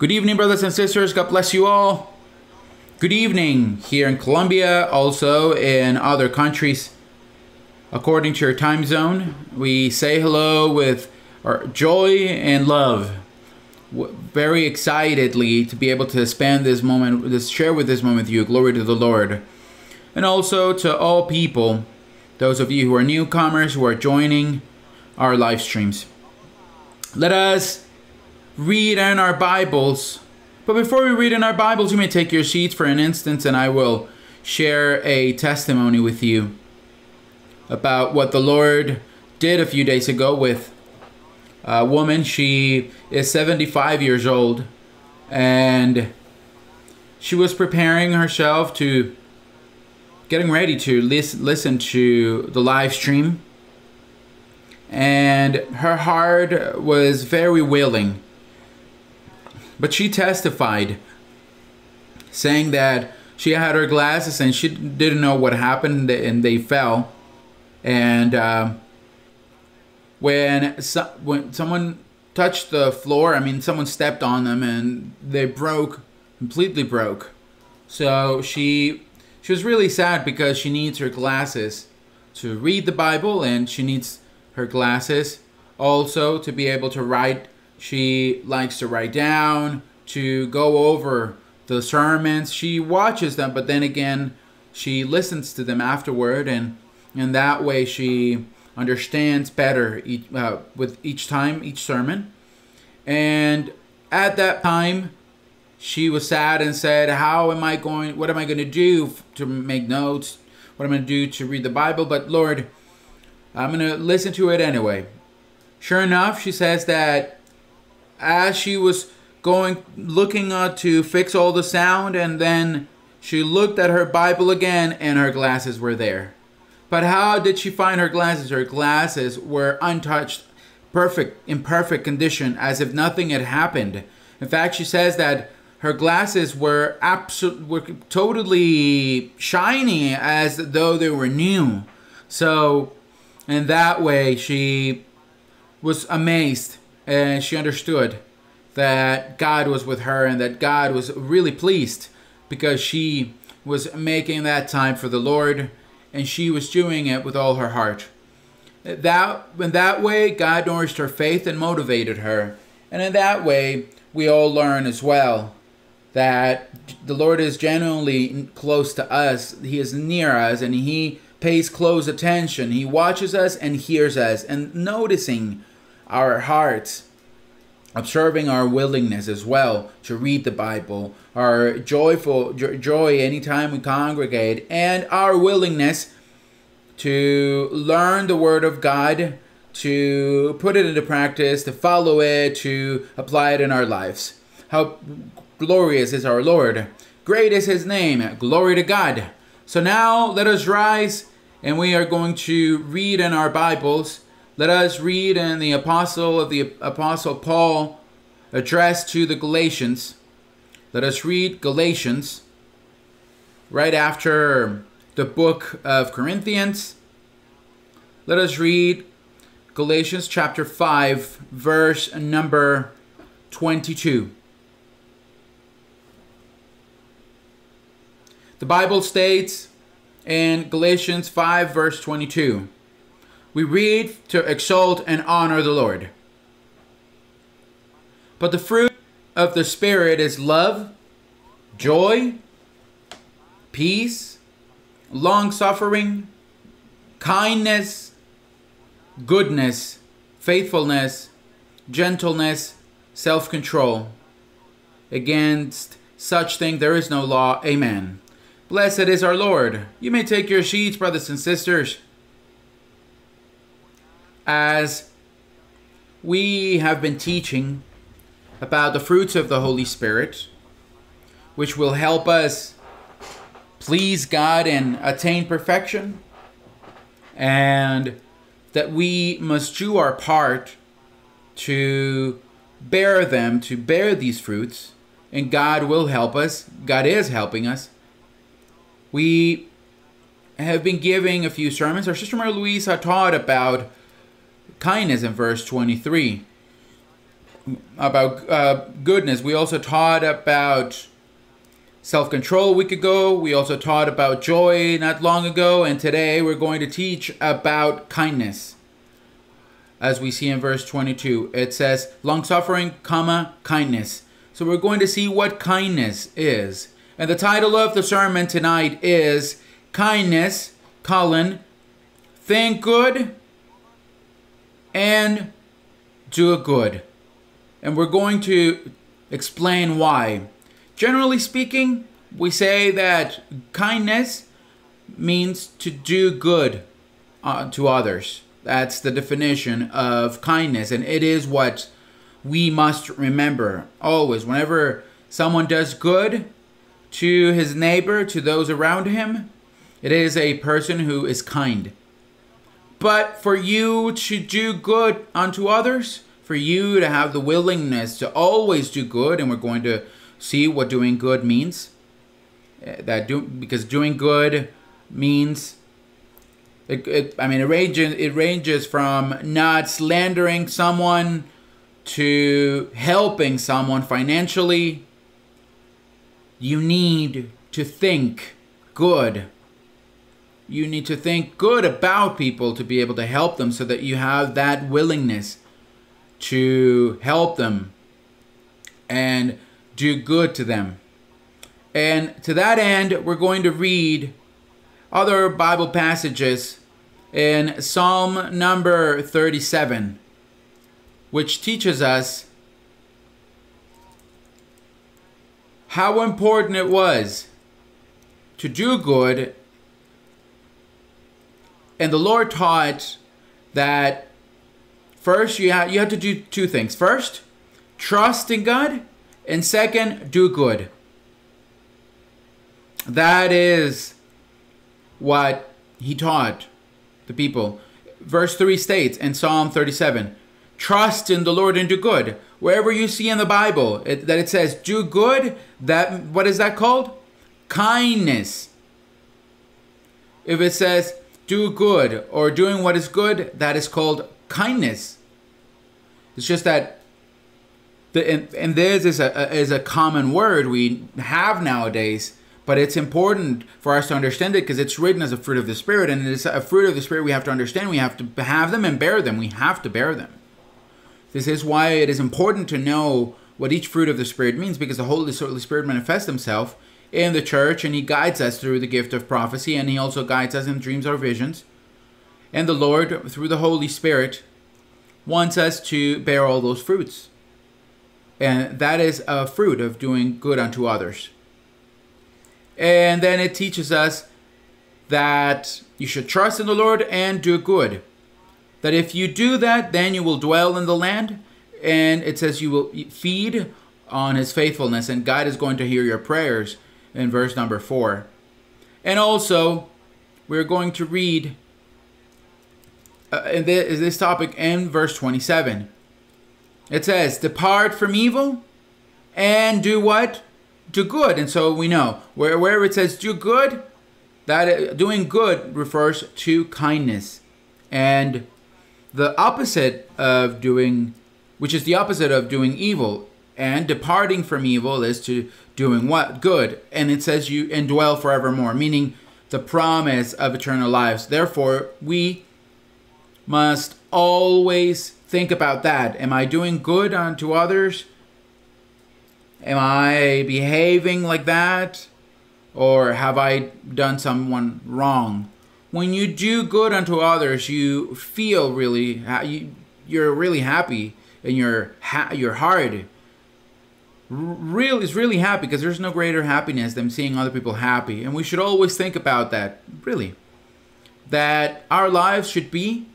Good evening, brothers and sisters. God bless you all. Good evening here in Colombia, also in other countries. According to your time zone, we say hello with our joy and love. Very excitedly to be able to spend this moment, this share with this moment with you. Glory to the Lord. And also to all people, those of you who are newcomers, who are joining our live streams. Let us read in our Bibles. But before we read in our Bibles, you may take your seats for an instant and I will share a testimony with you about what the Lord did a few days ago with a woman. She is 75 years old and she was preparing herself to getting ready to lis- listen to the live stream and her heart was very willing but she testified saying that she had her glasses and she didn't know what happened and they fell. And uh, when so- when someone touched the floor i mean someone stepped on them and they broke completely broke. So she she was really sad because she needs her glasses to read the bible and she needs her glasses also to be able to write she likes to write down to go over the sermons. She watches them but then again she listens to them afterward and and that way she understands better each, uh, with each time each sermon. And at that time she was sad and said how am i going what am i going to do to make notes? What am i going to do to read the bible? But lord i'm going to listen to it anyway. Sure enough she says that as she was going looking uh, to fix all the sound and then she looked at her bible again and her glasses were there. But how did she find her glasses? Her glasses were untouched perfect in perfect condition as if nothing had happened. In fact she says that her glasses were absolutely were totally shiny as though they were new. So in that way she was amazed and she understood that God was with her and that God was really pleased because she was making that time for the Lord and she was doing it with all her heart. That in that way God nourished her faith and motivated her. And in that way we all learn as well that the Lord is genuinely close to us. He is near us and he pays close attention. He watches us and hears us and noticing our hearts observing our willingness as well to read the Bible, our joyful jo- joy anytime we congregate, and our willingness to learn the Word of God, to put it into practice, to follow it, to apply it in our lives. How glorious is our Lord! Great is His name! Glory to God! So now let us rise and we are going to read in our Bibles. Let us read in the apostle of the apostle Paul addressed to the Galatians. Let us read Galatians right after the book of Corinthians. Let us read Galatians chapter 5 verse number 22. The Bible states in Galatians 5 verse 22 we read to exalt and honor the Lord. But the fruit of the Spirit is love, joy, peace, long suffering, kindness, goodness, faithfulness, gentleness, self control. Against such thing there is no law. Amen. Blessed is our Lord. You may take your seats, brothers and sisters as we have been teaching about the fruits of the Holy Spirit, which will help us please God and attain perfection, and that we must do our part to bear them, to bear these fruits, and God will help us. God is helping us. We have been giving a few sermons. Our sister Maria Luisa taught about kindness in verse 23. about uh, goodness. We also taught about self control a week ago. We also taught about joy not long ago. And today we're going to teach about kindness. As we see in verse 22, it says, long suffering, comma, kindness. So we're going to see what kindness is. And the title of the sermon tonight is Kindness, colon, think good and do a good. And we're going to explain why. Generally speaking, we say that kindness means to do good uh, to others. That's the definition of kindness, and it is what we must remember always. Whenever someone does good to his neighbor, to those around him, it is a person who is kind. But for you to do good unto others, for you to have the willingness to always do good, and we're going to see what doing good means. Eh, that do because doing good means it, it, I mean it ranges it ranges from not slandering someone to helping someone financially. You need to think good. You need to think good about people to be able to help them so that you have that willingness to help them and do good to them. And to that end, we're going to read other Bible passages in Psalm number 37, which teaches us how important it was to do good. And the Lord taught that first you have, you have to do two things. First, trust in God and second, do good. That is what he taught the people. Verse 3 states in Psalm 37 Trust in the Lord and do good. Wherever you see in the Bible it, that it says do good, that what is that called? Kindness. If it says do good or doing what is good, that is called kindness. It's just that the, and, and this is a, is a common word we have nowadays but it's important for us to understand it because it's written as a fruit of the spirit and it's a fruit of the spirit we have to understand. We have to have them and bear them. We have to bear them. This is why it is important to know what each fruit of the spirit means because the holy spirit manifests himself in the church and he guides us through the gift of prophecy and he also guides us in dreams or visions and the lord through the holy spirit wants us to bear all those fruits and that is a fruit of doing good unto others. And then it teaches us that you should trust in the Lord and do good. That if you do that, then you will dwell in the land. And it says you will feed on his faithfulness, and God is going to hear your prayers in verse number four. And also, we're going to read uh, in this, this topic in verse 27. It says, Depart from evil and do what? Do good. And so we know where, wherever it says do good, that uh, doing good refers to kindness. And the opposite of doing, which is the opposite of doing evil, and departing from evil is to doing what? Good. And it says you indwell forevermore, meaning the promise of eternal lives. Therefore, we must always think about that. Am I doing good unto others? Am I behaving like that? Or have I done someone wrong? When you do good unto others, you feel really you you're really happy in your ha- your heart. Real is really happy because there's no greater happiness than seeing other people happy, and we should always think about that. Really, that our lives should be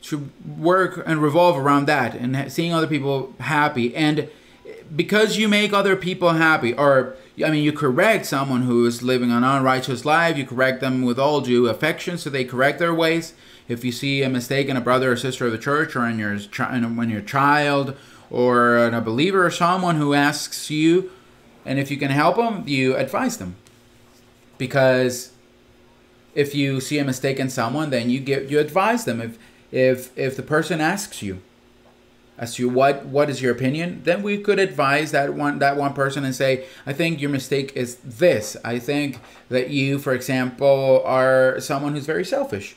should work and revolve around that and seeing other people happy. And because you make other people happy or i mean you correct someone who is living an unrighteous life you correct them with all due affection so they correct their ways. If you see a mistake in a brother or sister of the church or in your when your child or a believer or someone who asks you and if you can help them you advise them because if you see a mistake in someone then you give you advise them if if if the person asks you as to what what is your opinion, then we could advise that one that one person and say, I think your mistake is this. I think that you, for example, are someone who's very selfish.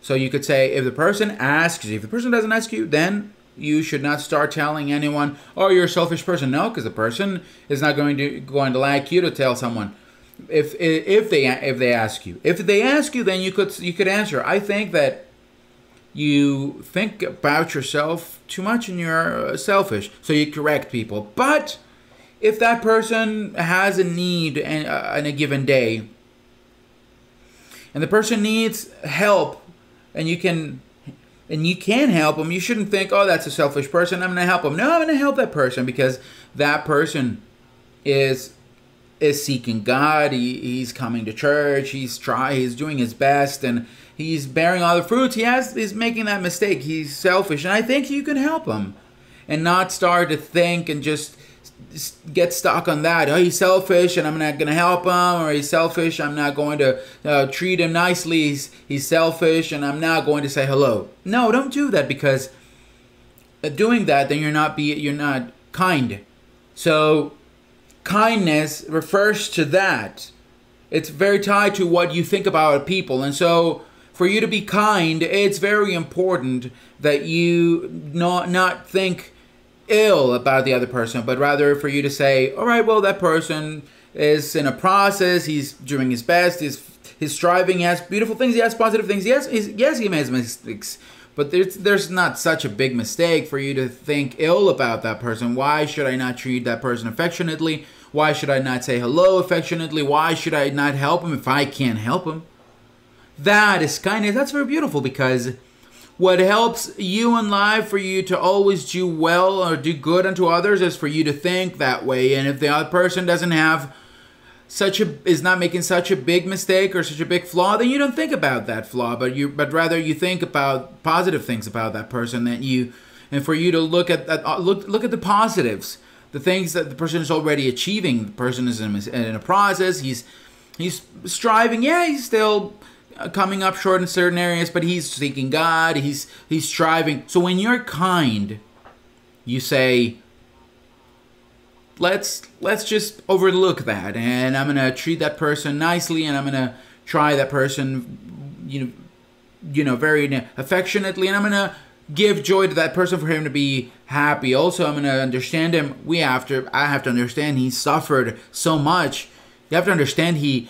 So you could say, if the person asks you, if the person doesn't ask you, then you should not start telling anyone, "Oh, you're a selfish person." No, because the person is not going to going to like you to tell someone. If if they if they ask you, if they ask you, then you could you could answer. I think that you think about yourself too much and you're uh, selfish, so you correct people. But if that person has a need in, uh, a given day, and the person needs help, and you can and you can help them, you shouldn't think, oh, that's a selfish person. I'm going to help them. No, I'm going to help that person because that person is is seeking God. He, he's coming to church. He's try. He's doing his best, and he's bearing all the fruits. He has. He's making that mistake. He's selfish, and I think you can help him, and not start to think and just get stuck on that. Oh, he's selfish, and I'm not going to help him, or he's selfish. I'm not going to uh, treat him nicely. He's, he's selfish, and I'm not going to say hello. No, don't do that because uh, doing that, then you're not be you're not kind. So kindness refers to that. It's very tied to what you think about people, and so for you to be kind, it's very important that you not not think ill about the other person, but rather for you to say, all right, well, that person is in a process. He's doing his best. He's he's striving. He has beautiful things. He has positive things. Yes, he's, yes, he makes mistakes. But there's there's not such a big mistake for you to think ill about that person. Why should I not treat that person affectionately? Why should I not say hello affectionately? Why should I not help him if I can't help him? That is kindness. That's very beautiful because what helps you in life for you to always do well or do good unto others is for you to think that way. And if the other person doesn't have such a is not making such a big mistake or such a big flaw, then you don't think about that flaw, but you but rather you think about positive things about that person that you and for you to look at that uh, look look at the positives, the things that the person is already achieving. The person is in, in a process. He's he's striving. Yeah, he's still Uh, coming up short in certain areas, but he's seeking God. He's he's striving. So when you're kind, you say, "Let's let's just overlook that, and I'm gonna treat that person nicely, and I'm gonna try that person, you know, you know, very affectionately, and I'm gonna." give joy to that person for him to be happy also i'm to understand him we have to i have to understand he suffered so much you have to understand he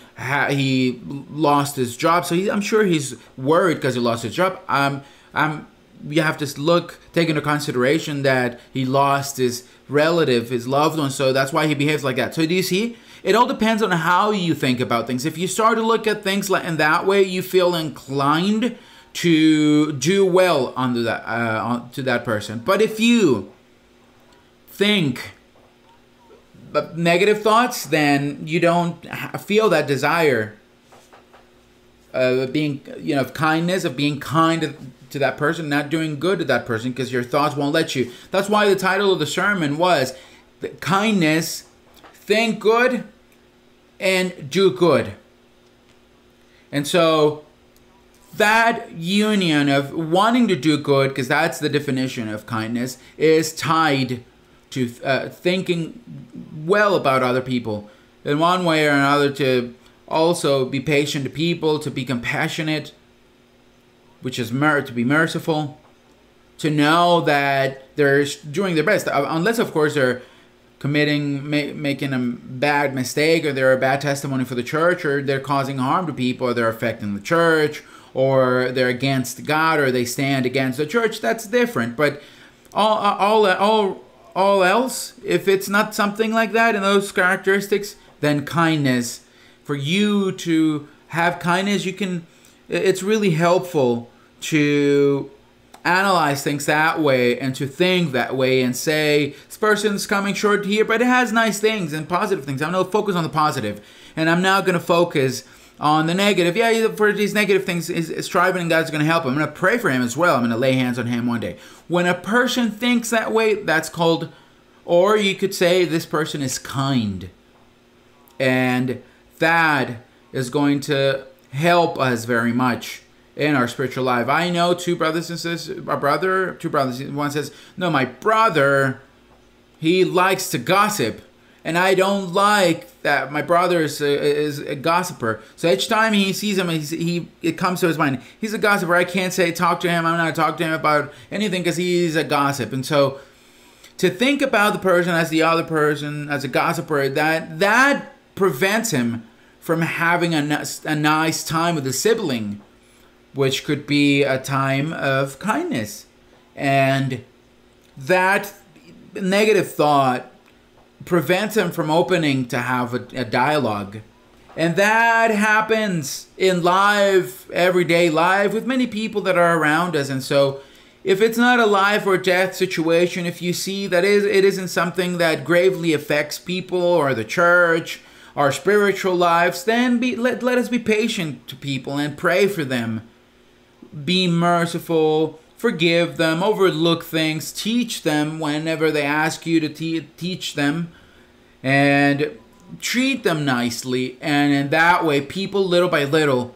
he lost his job, so he, I'm sure he's worried because he lost his job. Um, um, you have to look take into consideration that he lost his relative, his loved one, so that's why he behaves like that. So do you see? It all depends on how you think about things. If you start to look at things like in that way, you feel inclined to do well under that uh, to that person. But if you think but negative thoughts, then you don't feel that desire of being, you know, of kindness, of being kind to that person, not doing good to that person because your thoughts won't let you. That's why the title of the sermon was kindness, think good, and do good. And so that union of wanting to do good, because that's the definition of kindness, is tied to uh, thinking well about other people. In one way or another to also be patient to people to be compassionate which is mer- to be merciful to know that they're doing their best. Uh, unless of course they're committing ma- making a bad mistake or they're a bad testimony for the church or they're causing harm to people or they're affecting the church or they're against god or they stand against the church. That's different. But all all all all else, if it's not something like that and those characteristics, then kindness. For you to have kindness, you can, it's really helpful to analyze things that way and to think that way and say this person's coming short here but it has nice things and positive things i'm going to focus on the positive and i'm now going to focus on the negative. Yeah, for these negative things, is, is striving and God's going to help him. I'm going to pray for him as well. I'm going to lay hands on him one day. When a person thinks that way, that's called, or you could say this person is kind. And that is going to help us very much in our spiritual life. I know two brothers and sisters, a brother, two brothers. One says, "No, my brother, he likes to gossip." And I don't like that my brother is a, is a gossiper. So each time he sees him, he it comes to his mind. He's a gossiper. I can't say talk to him. I'm not talk to him about anything because he's a gossip. And so to think about the person as the other person as a gossiper that that prevents him from having a, a nice time with a sibling, which could be a time of kindness, and that negative thought prevents him from opening to have a, a dialogue. And that happens in live, everyday life with many people that are around us. And so, if it's not a life or death situation, if you see that it isn't something that gravely affects people or the church, our spiritual lives, then be, let, let us be patient to people and pray for them. Be merciful, forgive them, overlook things, teach them whenever they ask you to te- teach them, and treat them nicely. And in that way, people little by little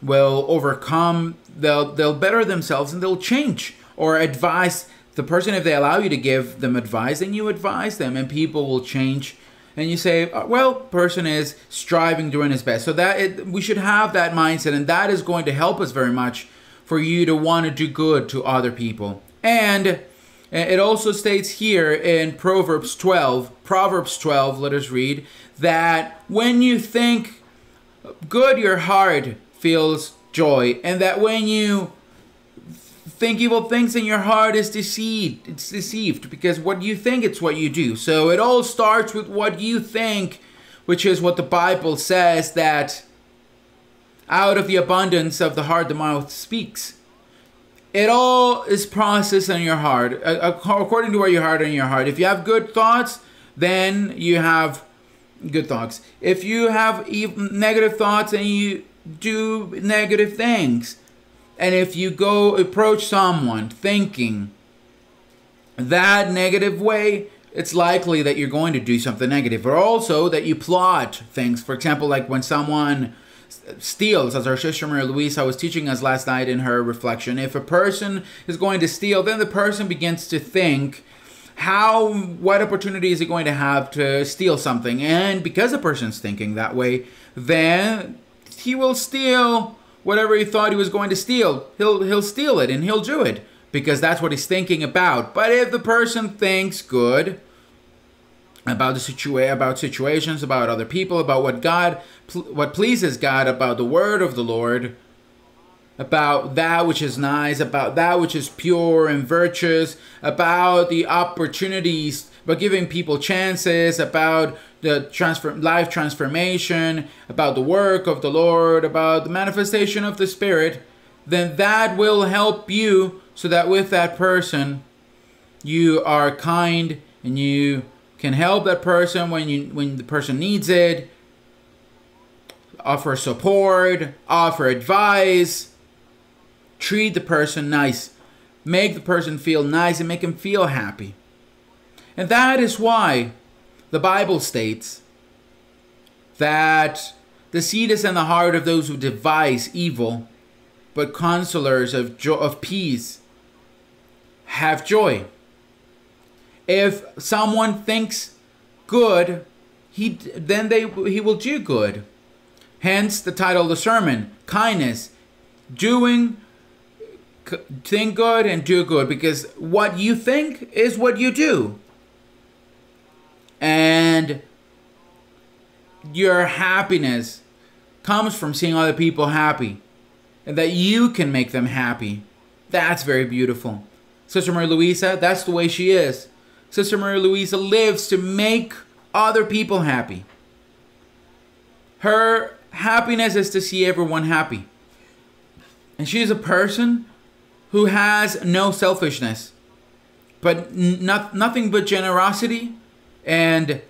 will overcome. They'll they'll better themselves and they'll change or advise the person if they allow you to give them advice. Then you advise them, and people will change. And you say, uh, well, person is striving, doing his best. So that it, we should have that mindset, and that is going to help us very much for you to want to do good to other people. And eh, it also states here in Proverbs 12, Proverbs 12, let us read, that when you think good, your heart feels joy, and that when you think evil things in your heart is deceived. It's deceived because what you think, it's what you do. So it all starts with what you think, which is what the Bible says that out of the abundance of the heart, the mouth speaks. It all is processed in your heart, uh, according to where your heart and your heart. If you have good thoughts, then you have good thoughts. If you have negative thoughts and you do negative things, and if you go approach someone thinking that negative way, it's likely that you're going to do something negative, or also that you plot things. For example, like when someone steals, as our sister Maria Luisa was teaching us last night in her reflection. If a person is going to steal, then the person begins to think how what opportunity is he going to have to steal something and because the person's thinking that way then he will steal whatever he thought he was going to steal he'll he'll steal it and he'll do it because that's what he's thinking about but if the person thinks good about the situa- about situations, about other people, about what God, what pleases God, about the word of the Lord, about that which is nice, about that which is pure and virtuous, about the opportunities, about giving people chances, about the transfer, life transformation, about the work of the Lord, about the manifestation of the Spirit, then that will help you so that with that person you are kind and you can help that person when you when the person needs it offer support offer advice treat the person nice make the person feel nice and make him feel happy. And that is why the bible states that the seed is in the heart of those who devise evil but counselors of, jo- of peace have joy if someone thinks good, he then they he will do good. Hence the title of the sermon, kindness, doing think good and do good because what you think is what you do. And your happiness comes from seeing other people happy and that you can make them happy. That's very beautiful. Sister Maria Luisa, that's the way she is. Sister Maria Luisa lives to make other people happy. Her happiness is to see everyone happy. And she is a person who has no selfishness, but not, nothing but generosity and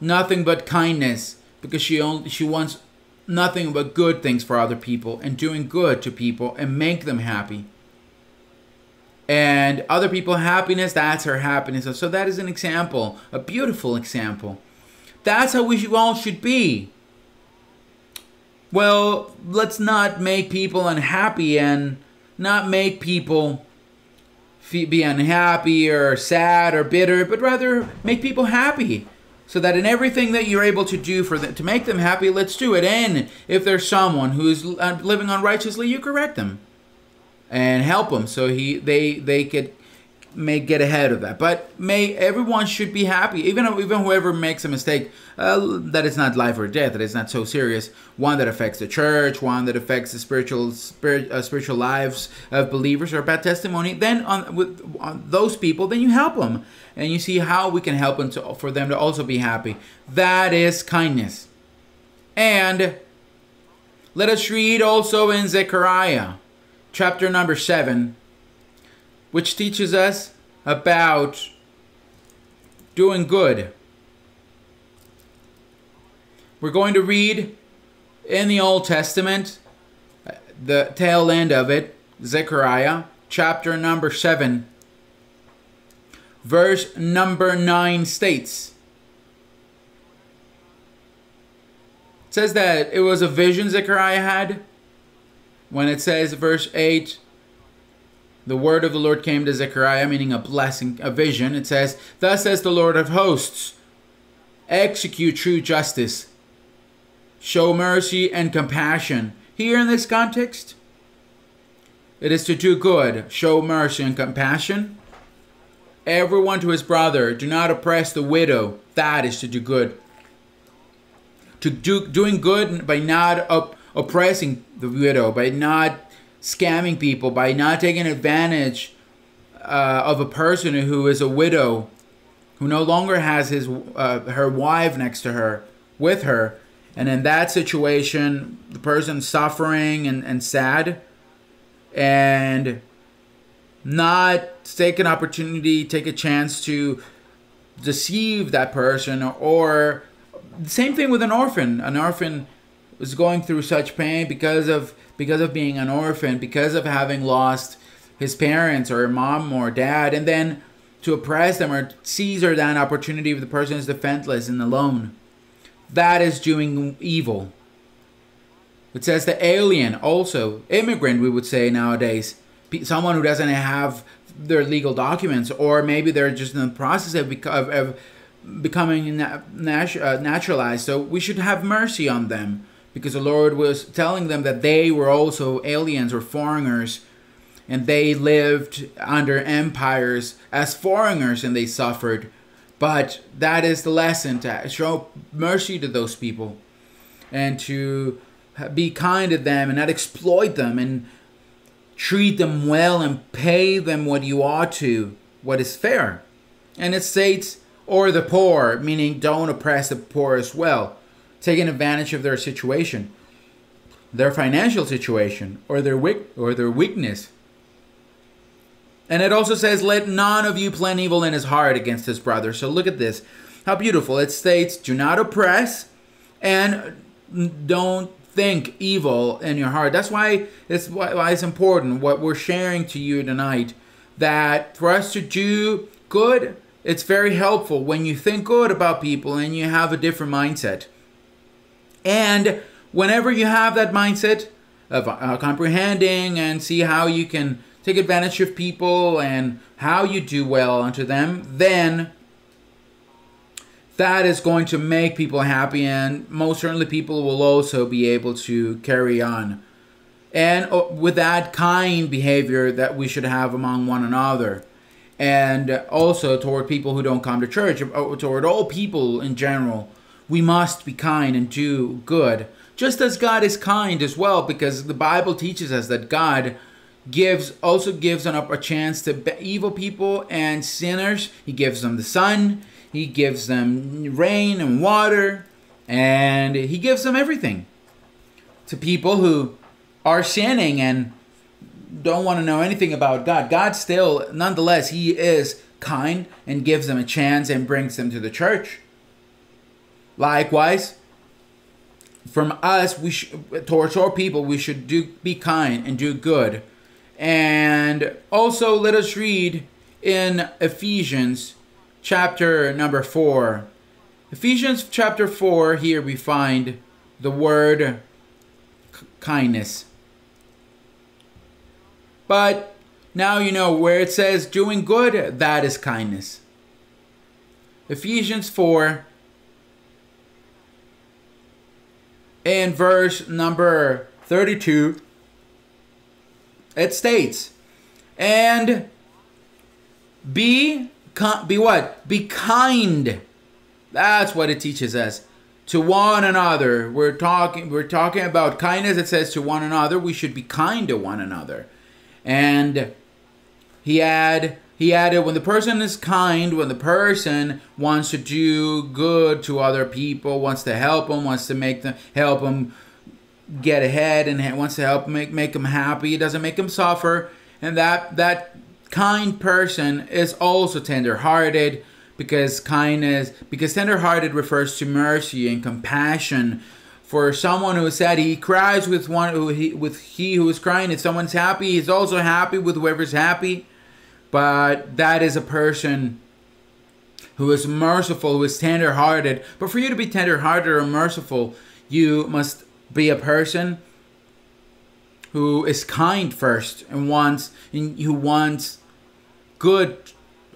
nothing but kindness because she only she wants nothing but good things for other people and doing good to people and make them happy and other people happiness that's her happiness so that is an example a beautiful example that's how we all should be well, let's not make people unhappy and not make people be unhappy or sad or bitter, but rather make people happy. So that in everything that you're able to do for them to make them happy, let's do it. And if there's someone who's uh, living unrighteously, you correct them and help them so he they they could may get ahead of that. But may everyone should be happy, even even whoever makes a mistake. Uh, that is not life or death. That is not so serious. One that affects the church, one that affects the spiritual spirit, uh, spiritual lives of believers or bad testimony. Then on with on those people, then you help them, and you see how we can help them to, for them to also be happy. That is kindness. And let us read also in Zechariah, chapter number seven which teaches us about doing good. We're going to read in the Old Testament, the tail end of it, Zechariah, chapter number 7, verse number 9 states. It says that it was a vision Zechariah had. When it says, verse 8, the word of the Lord came to Zechariah, meaning a blessing, a vision. It says, Thus says the Lord of hosts, execute true justice, show mercy and compassion. Here in this context, it is to do good, show mercy and compassion. Everyone to his brother, do not oppress the widow. That is to do good. To do doing good by not op- oppressing the widow, by not scamming people, by not taking advantage uh, of a person who is a widow, who no longer has his uh, her wife next to her with her, and in that situation, the person suffering and, and sad, and not take an opportunity, take a chance to deceive that person, or the same thing with an orphan. An orphan is going through such pain because of because of being an orphan, because of having lost his parents or mom or dad, and then to oppress them or seize or that opportunity if the person is defenseless and alone. That is doing evil. It says the alien, also immigrant, we would say nowadays, someone who doesn't have their legal documents, or maybe they're just in the process of, of, of becoming nat- uh, naturalized. So we should have mercy on them because the Lord was telling them that they were also aliens or foreigners and they lived under empires as foreigners and they suffered. But that is the lesson to show mercy to those people and to be kind to them and not exploit them and treat them well and pay them what you ought to, what is fair. And it states, or the poor, meaning don't oppress the poor as well taking advantage of their situation, their financial situation, or their weak or their weakness. And it also says, "Let none of you plan evil in his heart against his brother." So look at this, how beautiful it states: "Do not oppress, and don't think evil in your heart." That's why it's why it's important what we're sharing to you tonight. That for us to do good, it's very helpful when you think good about people and you have a different mindset. And whenever you have that mindset of uh, comprehending and see how you can take advantage of people and how you do well unto them, then that is going to make people happy, and most certainly people will also be able to carry on. And uh, with that kind behavior that we should have among one another, and also toward people who don't come to church, uh, toward all people in general we must be kind and do good. Just as God is kind as well, because the Bible teaches us that God gives also gives an, a chance to evil people and sinners. He gives them the sun, he gives them rain and water, and he gives them everything to people who are sinning and don't want to know anything about God. God still, nonetheless, he is kind and gives them a chance and brings them to the church. Likewise, from us, we sh- towards our people, we should do be kind and do good. And also, let us read in Ephesians chapter number four. Ephesians chapter four. Here we find the word kindness. But now you know where it says doing good, that is kindness. Ephesians 4 in verse number 32 it states and be be what? Be kind. That's what it teaches us. To one another. We're talking we're talking about kindness. It says to one another we should be kind to one another. And he had he added when the person is kind when the person wants to do good to other people wants to help them wants to make them help them get ahead and wants to help make make them happy it doesn't make them suffer. And that that kind person is also tender-hearted because kindness because tender-hearted refers to mercy and compassion. For someone who said he cries with one who he with he who is crying if someone's happy he's also happy with whoever's happy but that is a person who is merciful who is tender-hearted but for you to be tender-hearted or merciful you must be a person who is kind first and wants and who wants good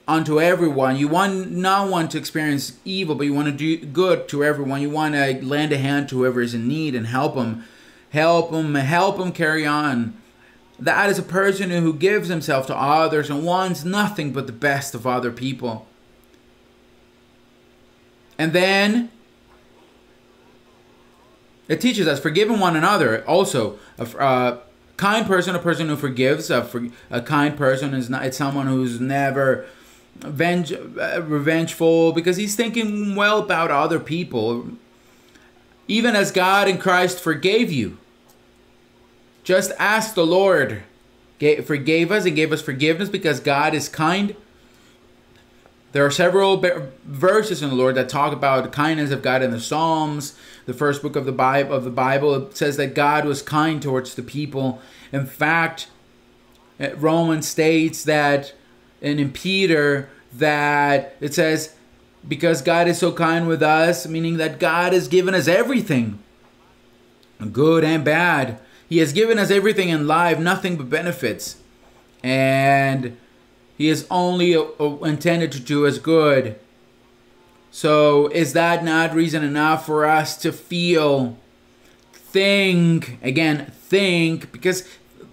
unto everyone. You want not want to experience evil, but you want to do good to everyone. You want to lend a hand to whoever is in need and help them, help them, help them carry on. That is a person who gives himself to others and wants nothing but the best of other people. And then it teaches us forgiving one another. Also, a uh, kind person, a person who forgives. A, a kind person is not. It's someone who's never venge, uh, revengeful because he's thinking well about other people. Even as God in Christ forgave you. Just ask the Lord. Forgave us and gave us forgiveness because God is kind there are several verses in the Lord that talk about the kindness of God in the Psalms. The first book of the Bible of the Bible says that God was kind towards the people. In fact, eh, Romans states that and in Peter that it says because God is so kind with us, meaning that God has given us everything, good and bad. He has given us everything in life, nothing but benefits. And he is only uh, uh, intended to do us good. So, is that not reason enough for us to feel, think, again, think, because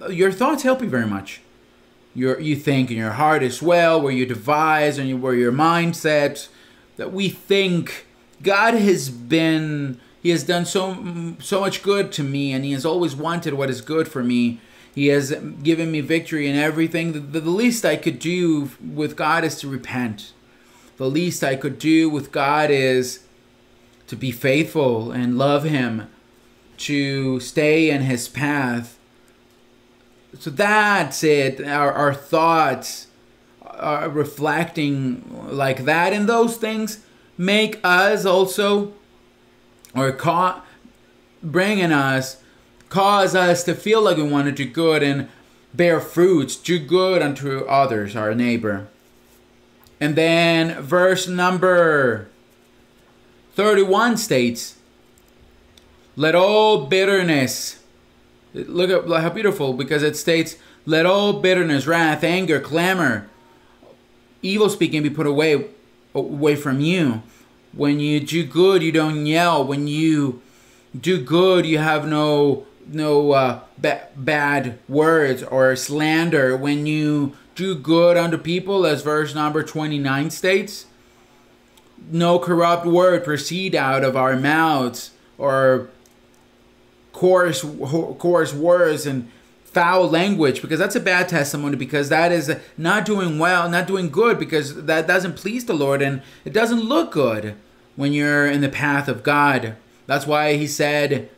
your thoughts help you very much. Your, you think in your heart as well, where you devise and you, where your mindset, that we think God has been, He has done so, so much good to me, and He has always wanted what is good for me he has given me victory in everything. The, the, least I could do with God is to repent. The least I could do with God is to be faithful and love Him, to stay in His path. So that's it. Our, our thoughts are reflecting like that, and those things make us also, or caught, bringing us cause us to feel like we want to do good and bear fruits, do good unto others, our neighbor. And then verse number 31 states, Let all bitterness, look at how beautiful, because it states, Let all bitterness, wrath, anger, clamor, evil speaking be put away, away from you. When you do good, you don't yell. When you do good, you have no no uh, ba- bad words or slander when you do good unto people, as verse number 29 states. No corrupt word proceed out of our mouths or coarse, coarse words and foul language because that's a bad testimony because that is not doing well, not doing good because that doesn't please the Lord and it doesn't look good when you're in the path of God. That's why he said,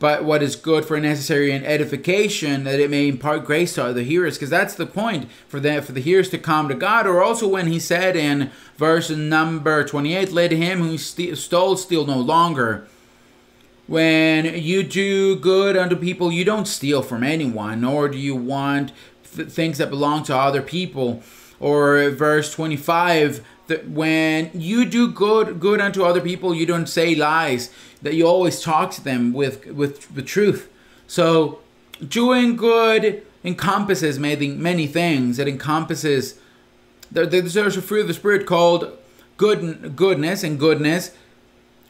but what is good for necessary and edification that it may impart grace to the hearers. Because that's the point for the for the hearers to come to god. Or also when he said in verse number 28 let him who st- stole steal no longer. When you do good unto people you don't steal from anyone nor do you want th- things that belong to other people. Or verse 25 that when you do good good unto other people, you don't say lies. That you always talk to them with with the truth. So doing good encompasses many many things. It encompasses the there's a fruit of the spirit called good goodness, and goodness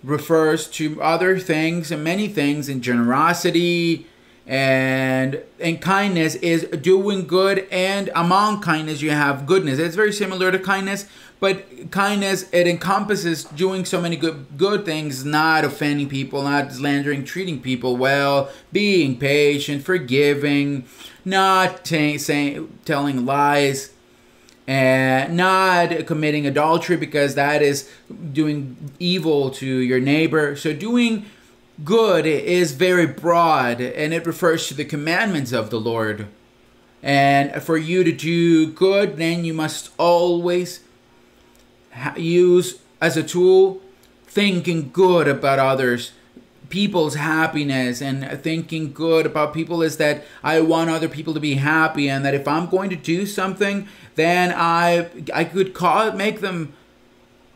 refers to other things and many things in generosity and and kindness is doing good and among kindness you have goodness it's very similar to kindness but kindness it encompasses doing so many good good things not offending people not slandering treating people well being patient forgiving not t- saying telling lies and not committing adultery because that is doing evil to your neighbor. So doing good is very broad and it refers to the commandments of the Lord. And for you to do good, then you must always use as a tool thinking good about others people's happiness and thinking good about people is that I want other people to be happy and that if I'm going to do something then I I could cause make them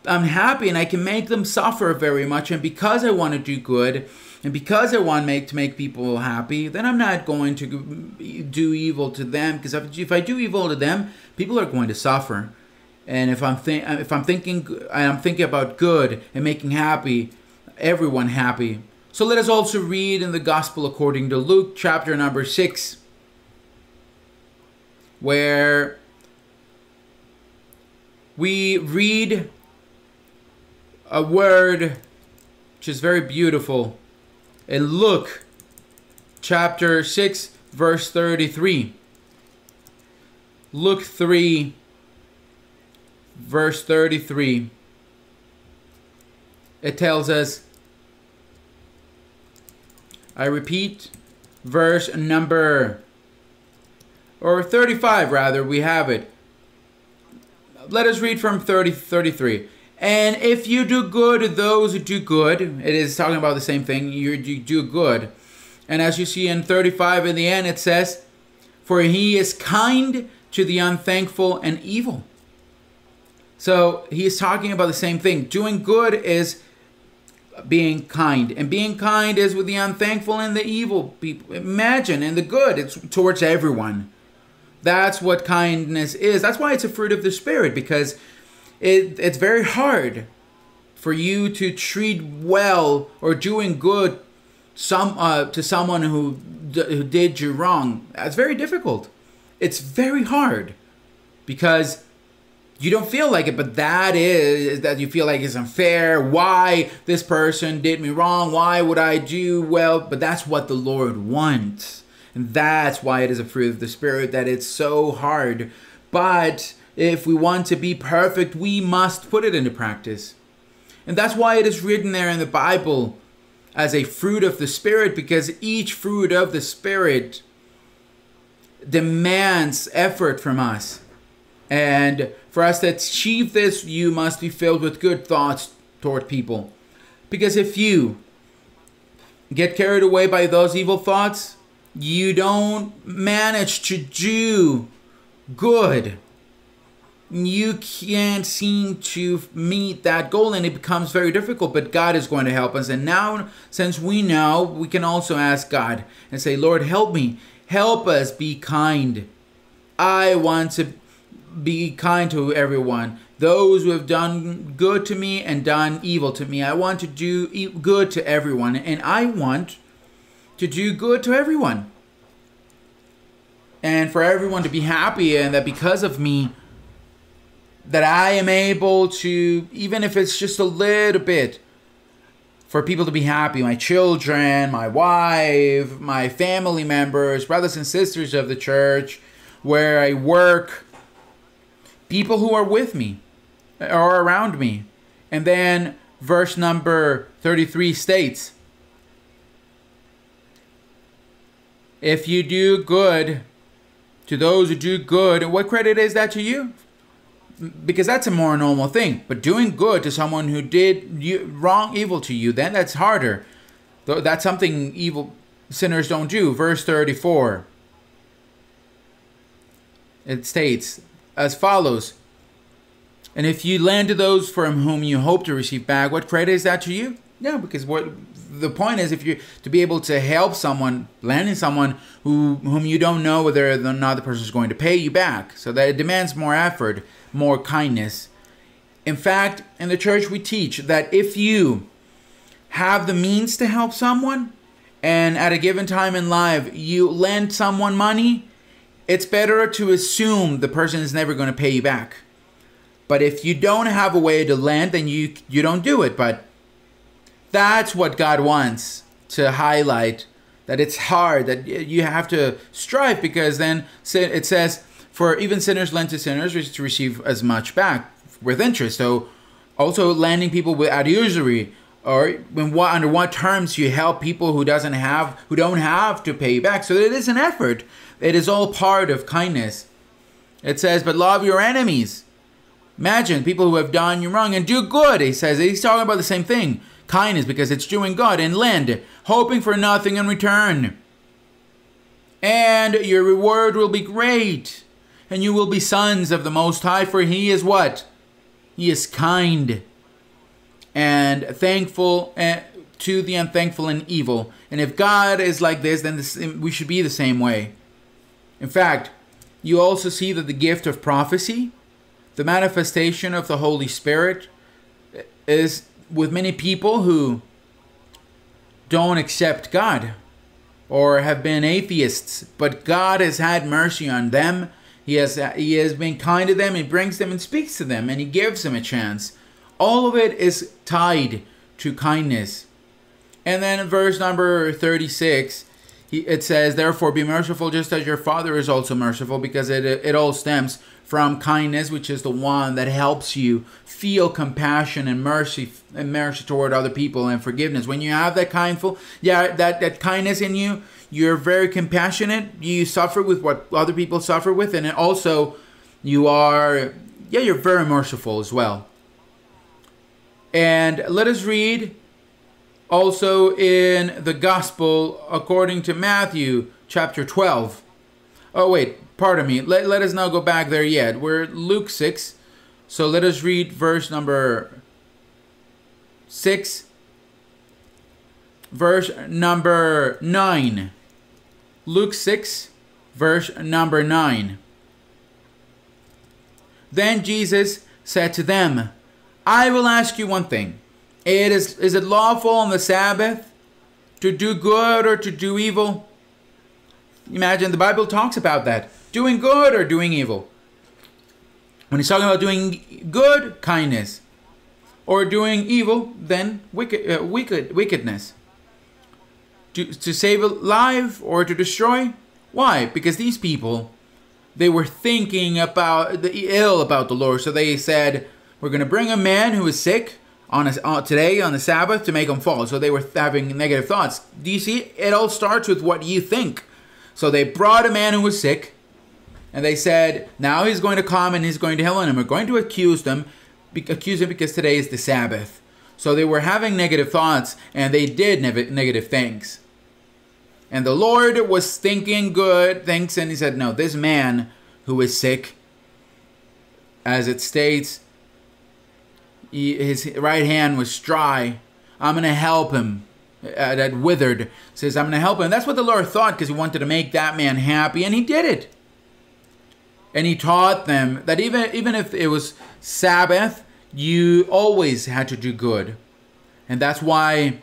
unhappy and I can make them suffer very much and because I want to do good and because I want make to make people happy then I'm not going to do evil to them because if, if I do evil to them people are going to suffer and if I'm think if I'm thinking I'm thinking about good and making happy everyone happy so let us also read in the Gospel according to Luke, chapter number 6, where we read a word which is very beautiful in Luke, chapter 6, verse 33. Luke 3, verse 33. It tells us, I repeat, verse number, or 35 rather, we have it. Let us read from 30, 33. And if you do good to those who do good, it is talking about the same thing, you, you do good. And as you see in 35 in the end, it says, For he is kind to the unthankful and evil. So he's talking about the same thing. Doing good is being kind. And being kind is with the unthankful and the evil people. Imagine, and the good, it's towards everyone. That's what kindness is. That's why it's a fruit of the Spirit, because it, it's very hard for you to treat well or doing good some uh, to someone who, who did you wrong. That's very difficult. It's very hard because you don't feel like it, but that is that you feel like it's unfair. Why this person did me wrong? Why would I do well? But that's what the Lord wants. And that's why it is a fruit of the Spirit that it's so hard. But if we want to be perfect, we must put it into practice. And that's why it is written there in the Bible as a fruit of the Spirit, because each fruit of the Spirit demands effort from us. And for us to achieve this, you must be filled with good thoughts toward people. Because if you get carried away by those evil thoughts, you don't manage to do good. You can't seem to meet that goal, and it becomes very difficult. But God is going to help us. And now, since we know, we can also ask God and say, Lord, help me. Help us be kind. I want to be kind to everyone. Those who have done good to me and done evil to me. I want to do good to everyone, and I want to do good to everyone. And for everyone to be happy, and that because of me, that I am able to, even if it's just a little bit, for people to be happy my children, my wife, my family members, brothers and sisters of the church, where I work, people who are with me or around me. And then verse number 33 states If you do good to those who do good, what credit is that to you? Because that's a more normal thing. But doing good to someone who did you, wrong, evil to you, then that's harder. That's something evil sinners don't do. Verse 34. It states, as follows And if you lend to those from whom you hope to receive back, what credit is that to you? No, because what the point is, if you to be able to help someone, lending someone who whom you don't know whether or not the person is going to pay you back, so that it demands more effort, more kindness. In fact, in the church we teach that if you have the means to help someone, and at a given time in life you lend someone money, it's better to assume the person is never going to pay you back. But if you don't have a way to lend, then you you don't do it. But that's what God wants to highlight that it's hard that you have to strive because then it says for even sinners lend to sinners to receive as much back with interest. So also lending people without usury or when what under what terms you help people who doesn't have who don't have to pay you back. So it is an effort. It is all part of kindness. It says, but love your enemies. Imagine people who have done you wrong and do good. He says he's talking about the same thing. Kindness because it's doing good and lend, hoping for nothing in return. And your reward will be great, and you will be sons of the Most High, for He is what? He is kind and thankful eh, to the unthankful and evil. And if God is like this, then we should be the same way. In fact, you also see that the gift of prophecy, the manifestation of the Holy Spirit, is with many people who don't accept God or have been atheists, but God has had mercy on them. He has he has been kind to them. He brings them and speaks to them, and he gives them a chance. All of it is tied to kindness. And then verse number 36, it says, Therefore be merciful just as your Father is also merciful, because it, it all stems from kindness, which is the one that helps you feel compassion and mercy and mercy toward other people and forgiveness. When you have that kindful, yeah, that, that kindness in you, you're very compassionate. You suffer with what other people suffer with, and also you are, yeah, you're very merciful as well. And let us read also in the Gospel according to Matthew chapter 12. Oh, wait, pardon me. Let, let us not go back there yet. We're Luke 6. So let us read verse number 6. Verse number 9. Luke 6, verse number 9. Then Jesus said to them, I will ask you one thing. It is, is it lawful on the Sabbath to do good or to do evil? Imagine the Bible talks about that. Doing good or doing evil. When he's talking about doing good, kindness. Or doing evil, then wicked, uh, wicked wickedness. To, to save a life or to destroy? Why? Because these people, they were thinking about the ill about the Lord. So they said, we're going to bring a man who is sick on, a, uh, today on the Sabbath to make them fall. So they were having negative thoughts. Do you see? It all starts with what you think. So they brought a man who was sick, and they said, now he's going to come and he's going to heal him. We're going to accuse them, accuse him because today is the Sabbath. So they were having negative thoughts, and they did negative things. And the Lord was thinking good things, and he said, no, this man who is sick, as it states, his right hand was dry. I'm going to help him. Uh, that withered says, I'm going to help him. That's what the Lord thought because he wanted to make that man happy, and he did it. And he taught them that even, even if it was Sabbath, you always had to do good. And that's why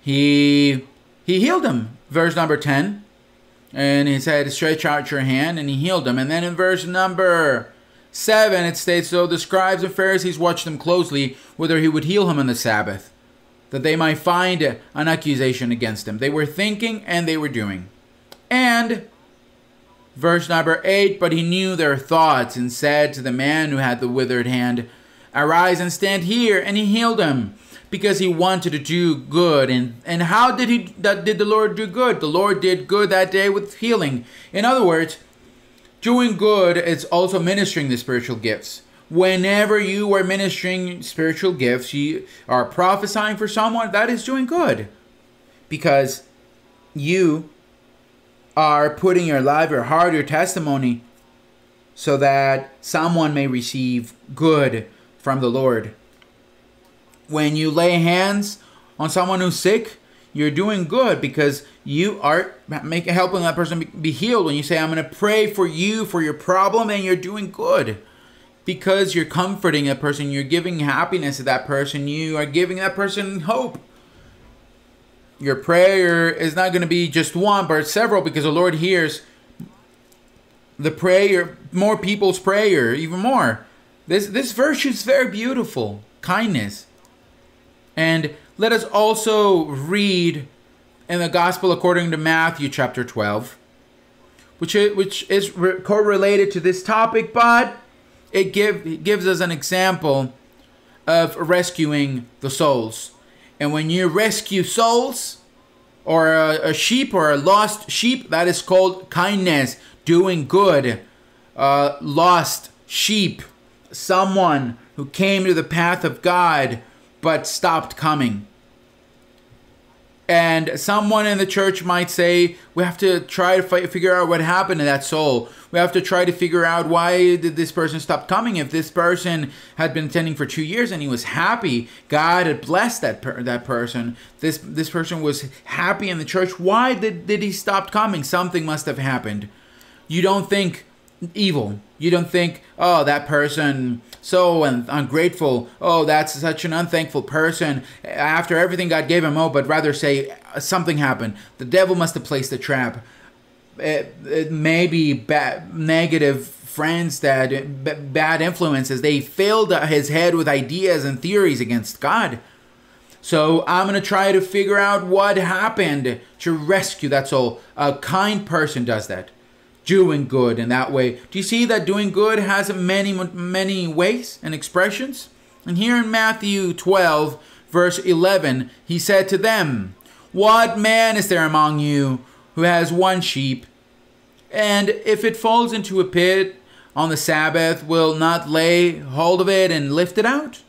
he he healed him. Verse number 10. And he said, Stretch out your hand, and he healed him. And then in verse number 7, it states, So the scribes and Pharisees watched him closely, whether he would heal him on the Sabbath, that they might find an accusation against him. They were thinking and they were doing. And, verse number 8, But he knew their thoughts and said to the man who had the withered hand, Arise and stand here. And he healed him because he wanted to do good. And, and how did he that did the Lord do good? The Lord did good that day with healing. In other words, Doing good is also ministering the spiritual gifts. Whenever you are ministering spiritual gifts, you are prophesying for someone, that is doing good. Because you are putting your life, your heart, your testimony so that someone may receive good from the Lord. When you lay hands on someone who's sick, you're doing good because you are making helping that person be healed. When you say, "I'm going to pray for you for your problem," and you're doing good because you're comforting a person, you're giving happiness to that person, you are giving that person hope. Your prayer is not going to be just one, but several, because the Lord hears the prayer, more people's prayer, even more. This this virtue is very beautiful, kindness. And let us also read in the Gospel according to Matthew chapter 12, which is, which is correlated to this topic, but it, give, it gives us an example of rescuing the souls. And when you rescue souls, or a, a sheep or a lost sheep, that is called kindness, doing good. Uh, lost sheep, someone who came to the path of God but stopped coming. And someone in the church might say, we have to try to fight, figure out what happened to that soul. We have to try to figure out why did this person stop coming. If this person had been attending for two years and he was happy, God had blessed that per- that person. This this person was happy in the church. Why did, did he stop coming? Something must have happened. You don't think evil. You don't think, oh, that person so un- ungrateful. Oh, that's such an unthankful person. After everything God gave him, oh, but rather say uh, something happened. The devil must have placed a trap. Uh, uh, it, it may be bad, negative friends that b- bad influences. They filled his head with ideas and theories against God. So I'm gonna try to figure out what happened to rescue that soul. A kind person does that doing good in that way. Do you see that doing good has many, many ways and expressions? And here in Matthew 12, verse 11, he said to them, What man is there among you who has one sheep, and if it falls into a pit on the Sabbath, will not lay hold of it and lift it out?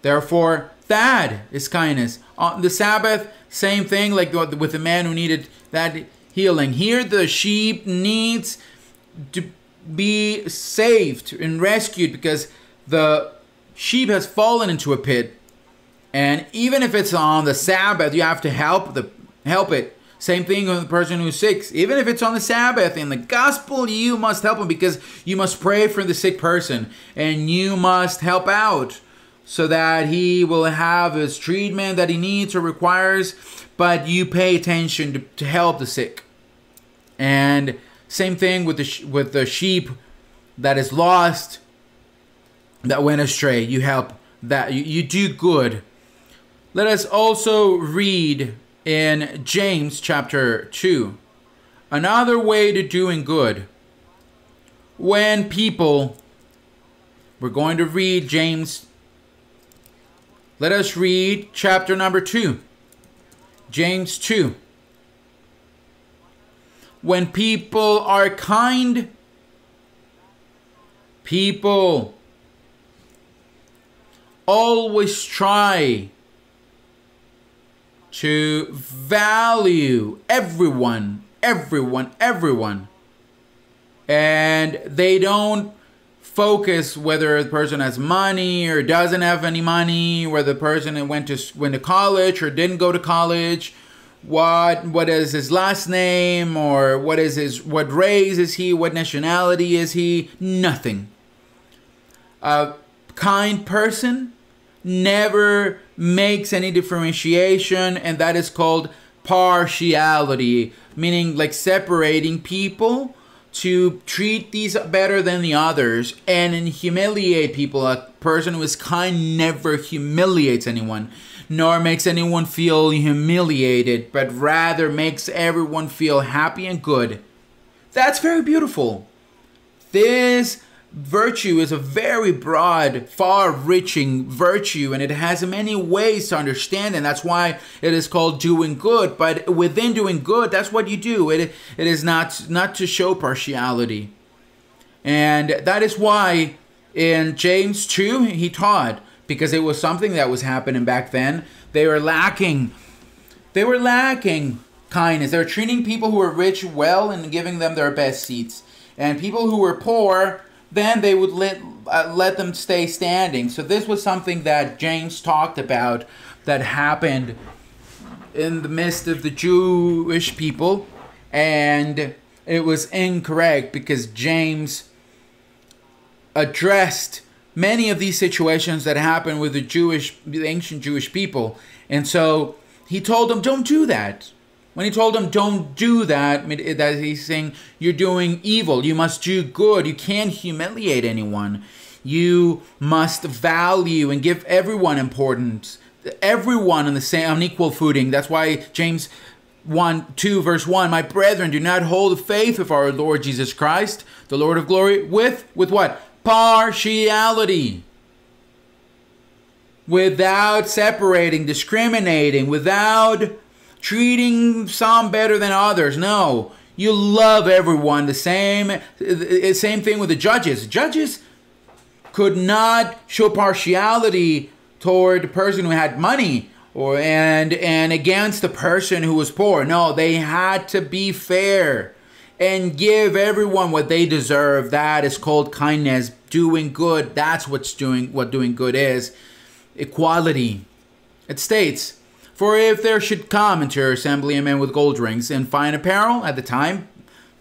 Therefore, that is kindness. On the Sabbath, same thing like with the man who needed that healing. Here, the sheep needs to be saved and rescued because the sheep has fallen into a pit. And even if it's on the Sabbath, you have to help the help it. Same thing with the person who's sick. Even if it's on the Sabbath in the gospel, you must help him because you must pray for the sick person and you must help out so that he will have his treatment that he needs or requires, but you pay attention to, to help the sick. And same thing with the with the sheep that is lost, that went astray. You help that you, you do good. Let us also read in James chapter 2 another way to doing good. When people, we're going to read James. Let us read chapter number 2. James 2 when people are kind, people always try to value everyone, everyone, everyone. And they don't focus whether the person has money or doesn't have any money, whether the person went to went to college or didn't go to college, what what is his last name or what is his what race is he what nationality is he? Nothing. A kind person never makes any differentiation and that is called partiality meaning like separating people to treat these better than the others and humiliate people. A person who is kind never humiliates anyone nor makes anyone feel humiliated, but rather makes everyone feel happy and good. That's very beautiful. This virtue is a very broad, far reaching virtue, and it has many ways to understand, and that's why it is called doing good. But within doing good, that's what you do. It, it is not, not to show partiality. And that is why in James 2, he taught because it was something that was happening back then. They were lacking. They were lacking kindness. They were treating people who were rich well and giving them their best seats. And people who were poor, then they would let, uh, let them stay standing. So this was something that James talked about that happened in the midst of the Jewish people. And it was incorrect because James addressed many of these situations that happened with the Jewish, the ancient Jewish people. And so he told them, don't do that. When he told them, don't do that, that he's saying, you're doing evil. You must do good. You can't humiliate anyone. You must value and give everyone importance. Everyone on the same unequal footing. That's why James 1 2 verse 1 my brethren do not hold faith of our lord jesus christ the lord of glory with with what partiality without separating discriminating without treating some better than others. No you love everyone the same same thing with the judges. Judges could not show partiality toward the person who had money or and and against the person who was poor. No, they had to be fair and give everyone what they deserve. That is called kindness, doing good. That's what's doing what doing good is. Equality. It states, For if there should come into your assembly a man with gold rings and fine apparel at the time,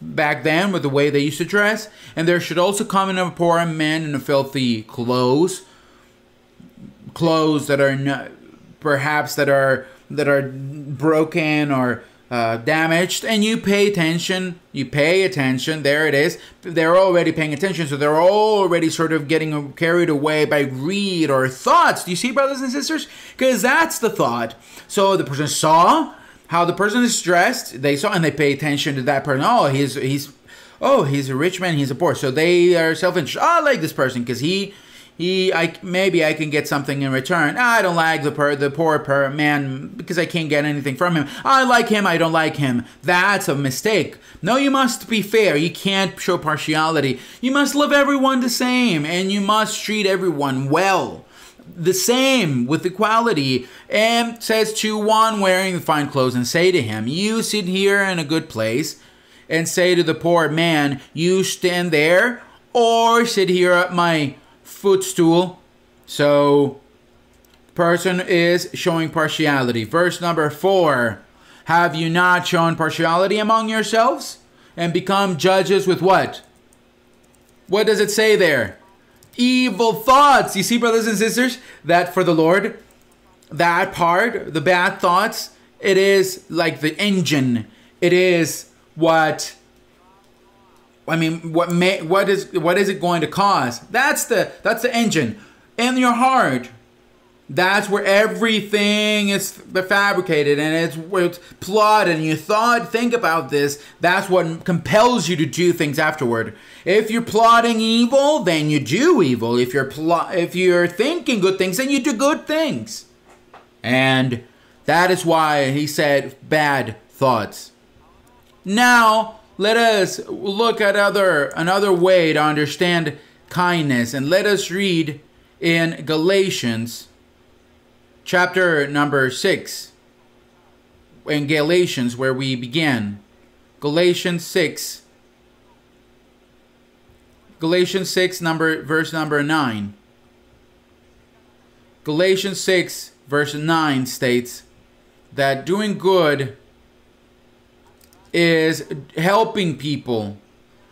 back then with the way they used to dress, and there should also come in a poor man in a filthy clothes, clothes that are not perhaps that are that are broken or uh, damaged and you pay attention. You pay attention. There it is. They're already paying attention so they're already sort of getting carried away by greed or thoughts. Do you see brothers and sisters? Because that's the thought. So the person saw how the person is dressed. They saw and they pay attention to that person. Oh he's he's oh he's a rich man. He's a poor. So they are self-interested i like this person because he he I maybe I can get something in return. I don't like the per, the poor per man because I can't get anything from him. I like him, I don't like him. That's a mistake. No, you must be fair. You can't show partiality. You must love everyone the same and you must treat everyone well. The same with equality. And says to one wearing fine clothes and say to him, You sit here in a good place, and say to the poor man, You stand there, or sit here at my footstool. So, person is showing partiality. Verse number four Have you not shown partiality among yourselves and become judges with what? What does it say there? Evil thoughts. You see, brothers and sisters, that for the Lord, that part, the bad thoughts, it is like the engine. It is what I mean, what may, what is what is it going to cause? That's the that's the engine in your heart. That's where everything is fabricated and it's, it's plotted. And you thought, think about this. That's what compels you to do things afterward. If you're plotting evil, then you do evil. If you're plot, if you're thinking good things, then you do good things. And that is why he said bad thoughts. Now let us look at other another way to understand kindness and let us read in Galatians chapter number 6 in Galatians where we began. Galatians 6 Galatians 6 number verse number 9 Galatians 6 verse 9 states that doing good is helping people.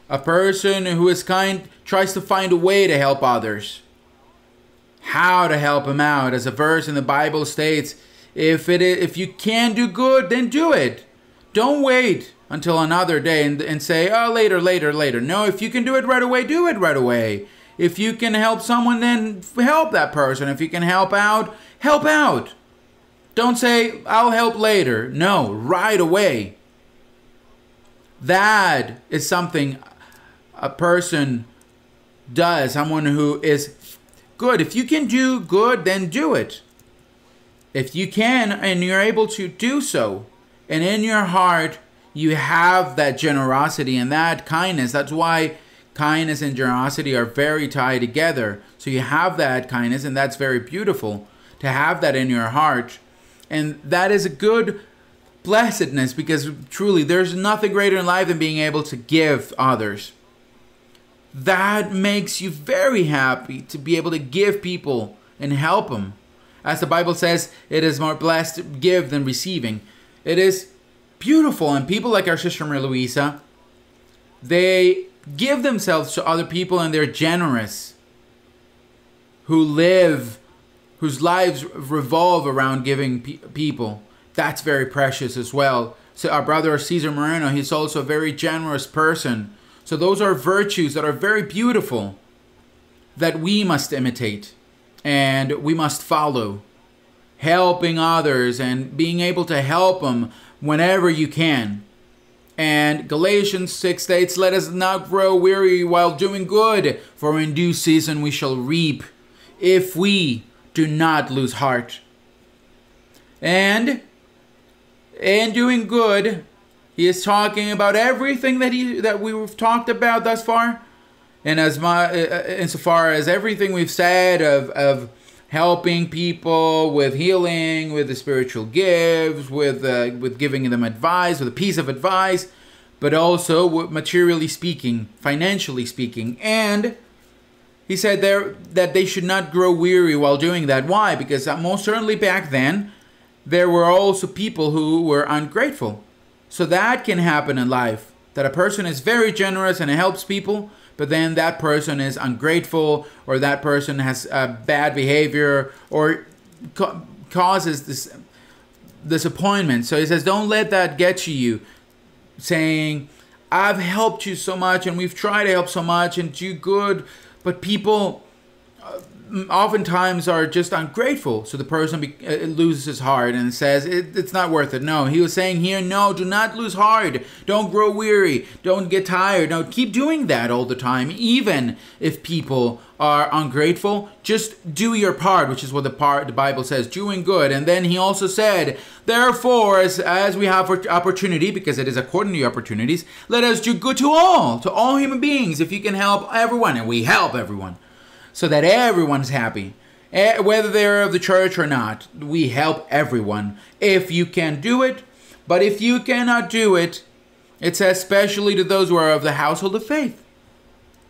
A person who is kind tries to find a way to help others. How to help them out. As a verse in the Bible states, if it is, if you can do good, then do it. Don't wait until another day and, and say, oh, later, later, later. No, if you can do it right away, do it right away. If you can help someone, then help that person. If you can help out, help out. Don't say, I'll help later. No, right away. That is something a person does, someone who is good. If you can do good, then do it. If you can and you're able to do so, and in your heart you have that generosity and that kindness, that's why kindness and generosity are very tied together. So you have that kindness, and that's very beautiful to have that in your heart. And that is a good blessedness because truly there's nothing greater in life than being able to give others. that makes you very happy to be able to give people and help them. As the Bible says, it is more blessed to give than receiving. It is beautiful. And people like our sister Maria Luisa, they give themselves to other people and they're generous. Who live, whose lives revolve around giving pe- people. That's very precious as well. So our brother Cesar Moreno, he's also a very generous person. So those are virtues that are very beautiful that we must imitate and we must follow. Helping others and being able to help them whenever you can. And Galatians 6 states, Let us not grow weary while doing good, for in due season we shall reap, if we do not lose heart. And in doing good, he is talking about everything that he that we've talked about thus far, and as my uh, insofar as everything we've said of of helping people with healing, with the spiritual gifts, with uh, with giving them advice, with a piece of advice, but also materially speaking, financially speaking, and he said there that they should not grow weary while doing that. Why? Because most certainly back then there were also people who were ungrateful. So that can happen in life. That a person is very generous and helps people, but then that person is ungrateful or that person has a bad behavior or ca- causes this disappointment. So he says, don't let that get to you. Saying, I've helped you so much and we've tried to help so much and do good, but people oftentimes are just ungrateful. So the person be, uh, loses his heart and says, it, It's not worth it. No, he was saying here, No, do not lose heart. Don't grow weary. Don't get tired. No, keep doing that all the time, even if people are ungrateful. Just do your part, which is what the part the Bible says, doing good. And then he also said, Therefore, as, as we have opportunity, because it is according to your opportunities, let us do good to all, to all human beings, if you can help everyone. And we help everyone so that everyone's happy. Whether they're of the church or not, we help everyone if you can do it. But if you cannot do it, it says especially to those who are of the household of faith.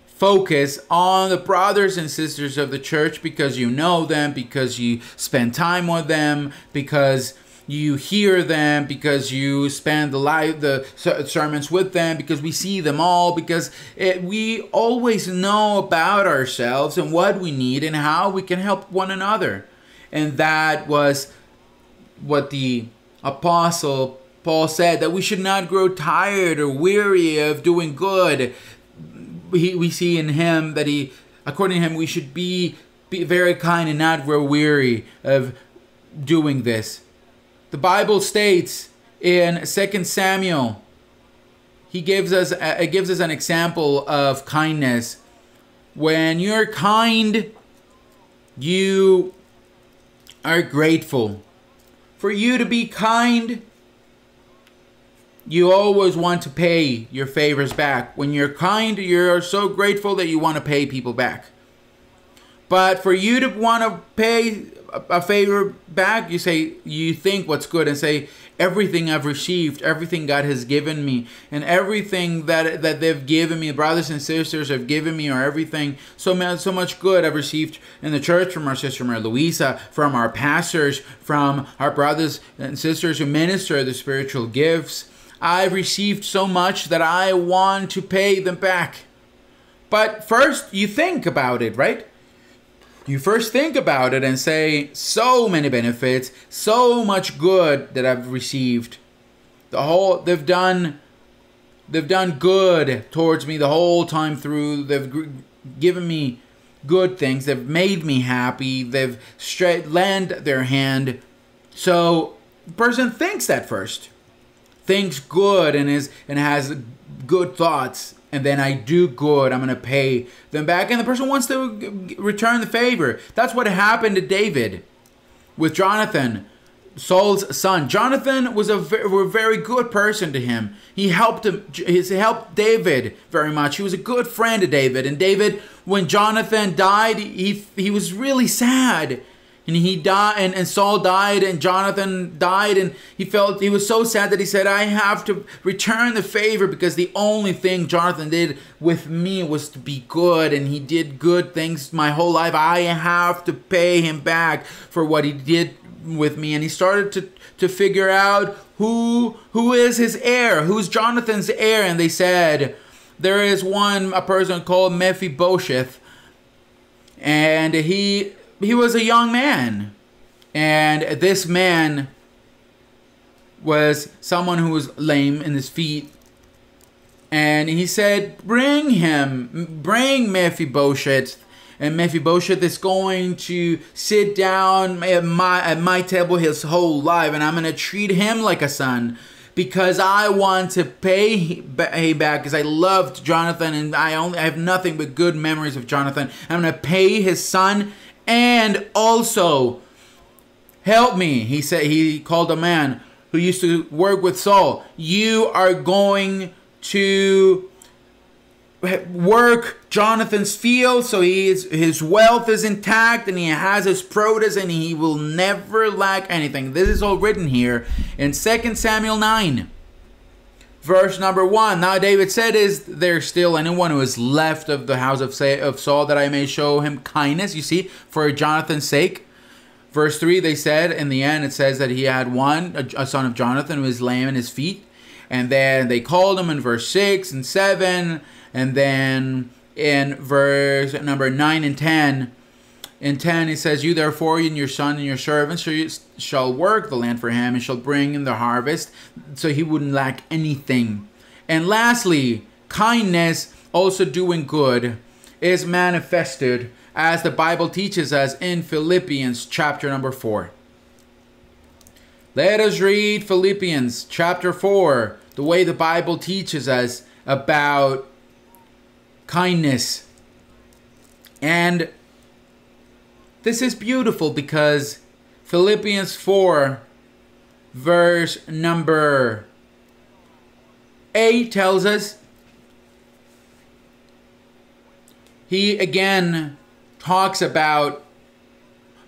Focus on the brothers and sisters of the church because you know them, because you spend time with them, because you hear them because you spend the live the sermons with them because we see them all because it, we always know about ourselves and what we need and how we can help one another. And that was what the apostle paul said that we should not grow tired or weary of doing good. We, we see in him that he according to him we should be be very kind and not grow weary of doing this the Bible states in 2 Samuel, he gives us uh, it gives us an example of kindness. When you're kind, you are grateful. For you to be kind, you always want to pay your favors back. When you're kind, you're so grateful that you want to pay people back. But for you to want to pay a favor back, you say, you think what's good and say, everything I've received, everything God has given me, and everything that that they've given me, brothers and sisters have given me, or everything, so much, so much good I've received in the church from our sister Maria Luisa, from our pastors, from our brothers and sisters who minister the spiritual gifts. I've received so much that I want to pay them back. But first, you think about it, right? You first think about it and say, so many benefits, so much good that I've received. The whole they've done they've done good towards me the whole time through. They've given me good things. They've made me happy. They've straight lend their hand. So person thinks that first. Thinks good and is and has good thoughts and then I do good, I'm going to pay them back. And the person wants to return the favor. That's what happened to David with Jonathan, Saul's son. Jonathan was a very, very good person to him. He helped him. He helped David very much. He was a good friend to David. And David, when Jonathan died, he he was really sad. And he died and, and Saul died and Jonathan died and he felt he was so sad that he said I have to return the favor because the only thing Jonathan did with me was to be good and he did good things my whole life. I have to pay him back for what he did with me. And he started to to figure out who who is his heir who's Jonathan's heir. And they said there is one a person called Mephibosheth and he he was a young man. And this man was someone who was lame in his feet. And he said bring him bring Mephibosheth. And Mephibosheth is going to sit down at my at my table his whole life. And I'm going to treat him like a son because I want to pay back because I loved Jonathan and I only I have nothing but good memories of Jonathan. I'm gonna pay his son and also help me. He said he called a man who used to work with Saul. You are going to work Jonathan's field so he is, his wealth is intact and he has his produce and he will never lack anything. This is all written here in 2 Samuel 9. Verse number 1. Now David said, Is there still anyone who is left of the house of, of Saul that I may show him kindness? You see, for Jonathan's sake. Verse 3, they said, in the end, it says that he had one, a, son of Jonathan, who was lame in his feet. And then they called him in verse 6 and 7 and then in verse number 9 and 10, in 10 it says, You therefore and your son and your servants shall work the land for him and shall bring in the harvest, so he wouldn't lack anything. And lastly, kindness, also doing good, is manifested as the Bible teaches us in Philippians chapter number 4. Let us read Philippians chapter 4, the way the Bible teaches us about kindness. And this is beautiful because Philippians 4, verse number 8 tells us he again talks about.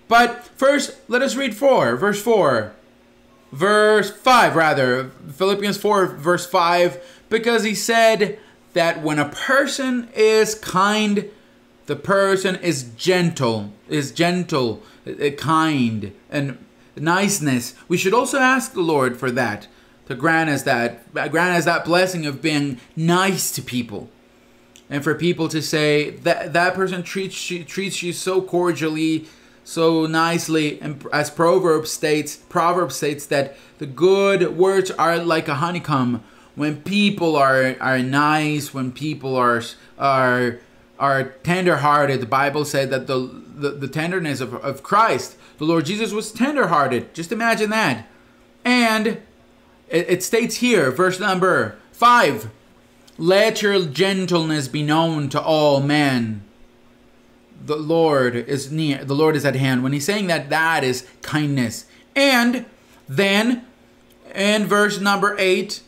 But first, let us read 4, verse 4. Verse 5, rather. Philippians 4, verse 5. Because he said, that when a person is kind, the person is gentle, is gentle, uh, kind, and niceness. We should also ask the Lord for that, to grant us that, grant us that blessing of being nice to people, and for people to say that that person treats you, treats you so cordially, so nicely, and as Proverbs states, Proverbs states that the good words are like a honeycomb when people are are nice, when people are are are tenderhearted. The Bible said that the the, the tenderness of, of Christ, the Lord Jesus was tenderhearted. Just imagine that. And it, it states here, verse number five, let your gentleness be known to all men. The Lord is near, the Lord is at hand. When he's saying that, that is kindness. And then in verse number eight,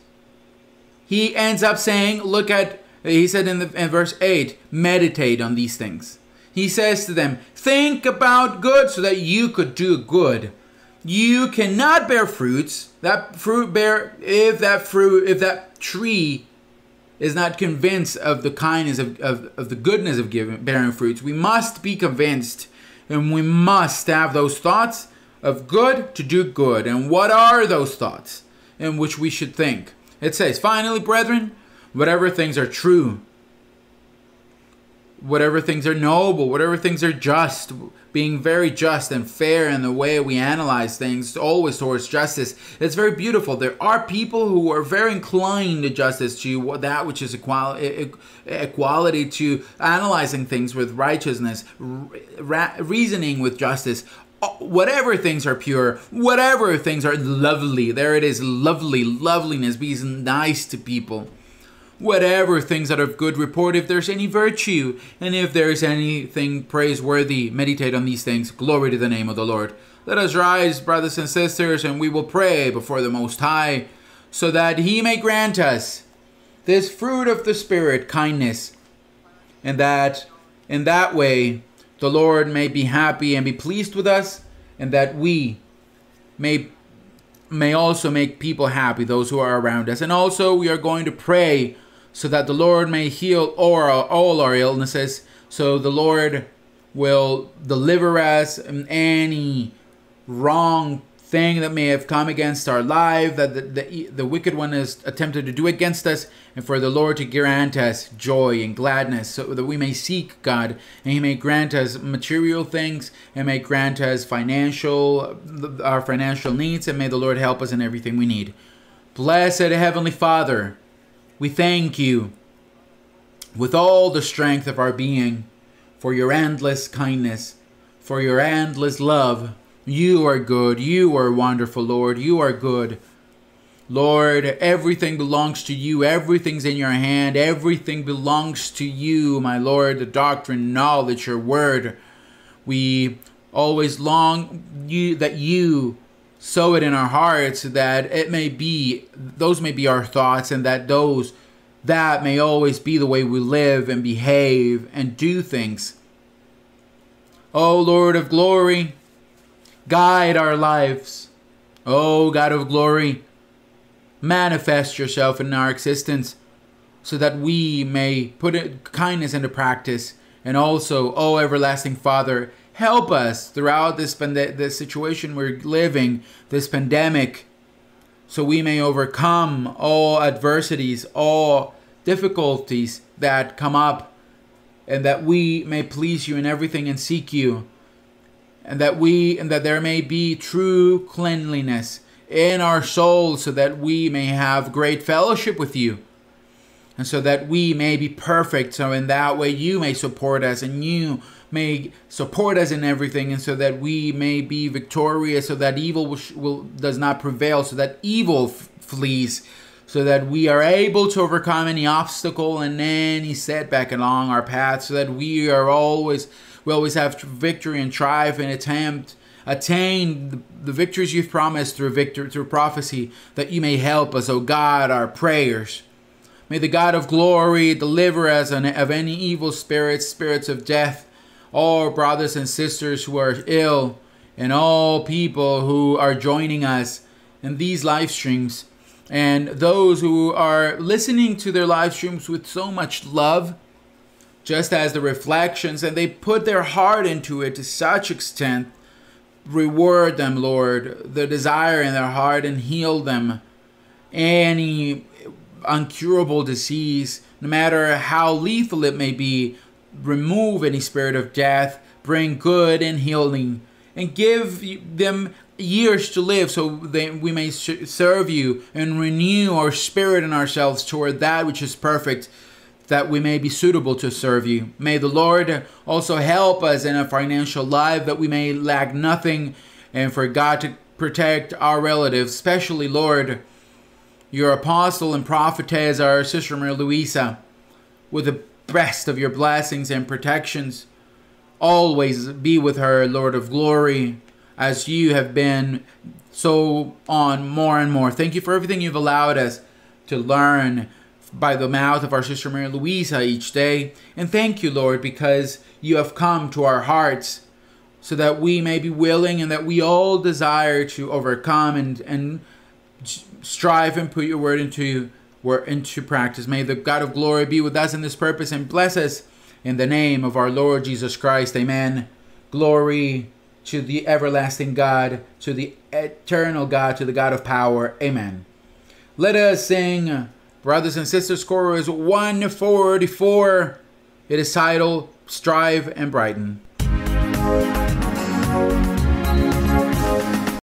he ends up saying, look at, he said in, the, in verse 8, meditate on these things. He says to them, think about good so that you could do good. You cannot bear fruits. That fruit bear, if that fruit, if that tree is not convinced of the kindness of, of, of the goodness of giving bearing fruits, we must be convinced and we must have those thoughts of good to do good. And what are those thoughts in which we should think? It says, Finally, brethren, whatever things are true, whatever things are noble, whatever things are just, being very just and fair in the way we analyze things, always towards justice. It's very beautiful. There are people who are very inclined to justice, to that which is equality, equality to analyzing things with righteousness, reasoning with justice uh, whatever things are pure, whatever things are lovely, there it is, lovely, loveliness, being nice to people. Whatever things that are of good report, if there's any virtue, and if there's anything praiseworthy, meditate on these things. Glory to the name of the Lord. Let us rise, brothers and sisters, and we will pray before the Most High, so that He may grant us this fruit of the Spirit, kindness, and that in that way the Lord may be happy and be pleased with us, and that we may may also make people happy, those who are around us. And also, we are going to pray so that the Lord may heal all all our illnesses. So the Lord will deliver us from any wrong thing that may have come against our life, that the, the, the wicked one has attempted to do against us, and for the Lord to grant us joy and gladness, so that we may seek God, and He may grant us material things, and may grant us financial, our financial needs, and may the Lord help us in everything we need. Blessed Heavenly Father, we thank you with all the strength of our being for your endless kindness, for your endless love you are good. You are wonderful, Lord. You are good. Lord, everything belongs to you. Everything's in your hand. Everything belongs to you, my Lord. The doctrine, knowledge, your word. We always long you that you sow it in our hearts that it may be those may be our thoughts and that those that may always be the way we live and behave and do things. O Lord of glory, Guide our lives. Oh, God of glory, manifest yourself in our existence so that we may put kindness into practice. And also, oh, everlasting Father, help us throughout this, this situation we're living, this pandemic, so we may overcome all adversities, all difficulties that come up, and that we may please you in everything and seek you and that we and that there may be true cleanliness in our souls so that we may have great fellowship with you and so that we may be perfect so in that way you may support us and you may support us in everything and so that we may be victorious so that evil will, will does not prevail so that evil flees so that we are able to overcome any obstacle and any setback along our path so that we are always we always have victory and triumph and attempt attain the, victories you've promised through victory through prophecy that you may help us oh god our prayers. May the god of glory deliver us of any evil spirits spirits of death all brothers and sisters who are ill and all people who are joining us in these live streams and those who are listening to their live streams with so much love just as the reflections, and they put their heart into it to such extent. Reward them, Lord, the desire in their heart, and heal them. Any uncurable disease, no matter how lethal it may be, remove any spirit of death, bring good and healing, and give them years to live so that we may serve you and renew our spirit and ourselves toward that which is perfect that we may be suitable to serve you. May the Lord also help us in our financial life that we may lack nothing and for God to protect our relatives, especially, Lord, your apostle and prophetess, our sister Maria Luisa, with the best of your blessings and protections. Always be with her, Lord of glory, as you have been so on more and more. Thank you for everything you've allowed us to learn by the mouth of our sister Maria Luisa each day. And thank you, Lord, because you have come to our hearts so that we may be willing and that we all desire to overcome and, and strive and put your word into, word into practice. May the God of glory be with us in this purpose and bless us in the name of our Lord Jesus Christ. Amen. Glory to the everlasting God, to the eternal God, to the God of power. Amen. Let us sing Brothers and sisters, chorus 144. It is titled Strive and Brighten.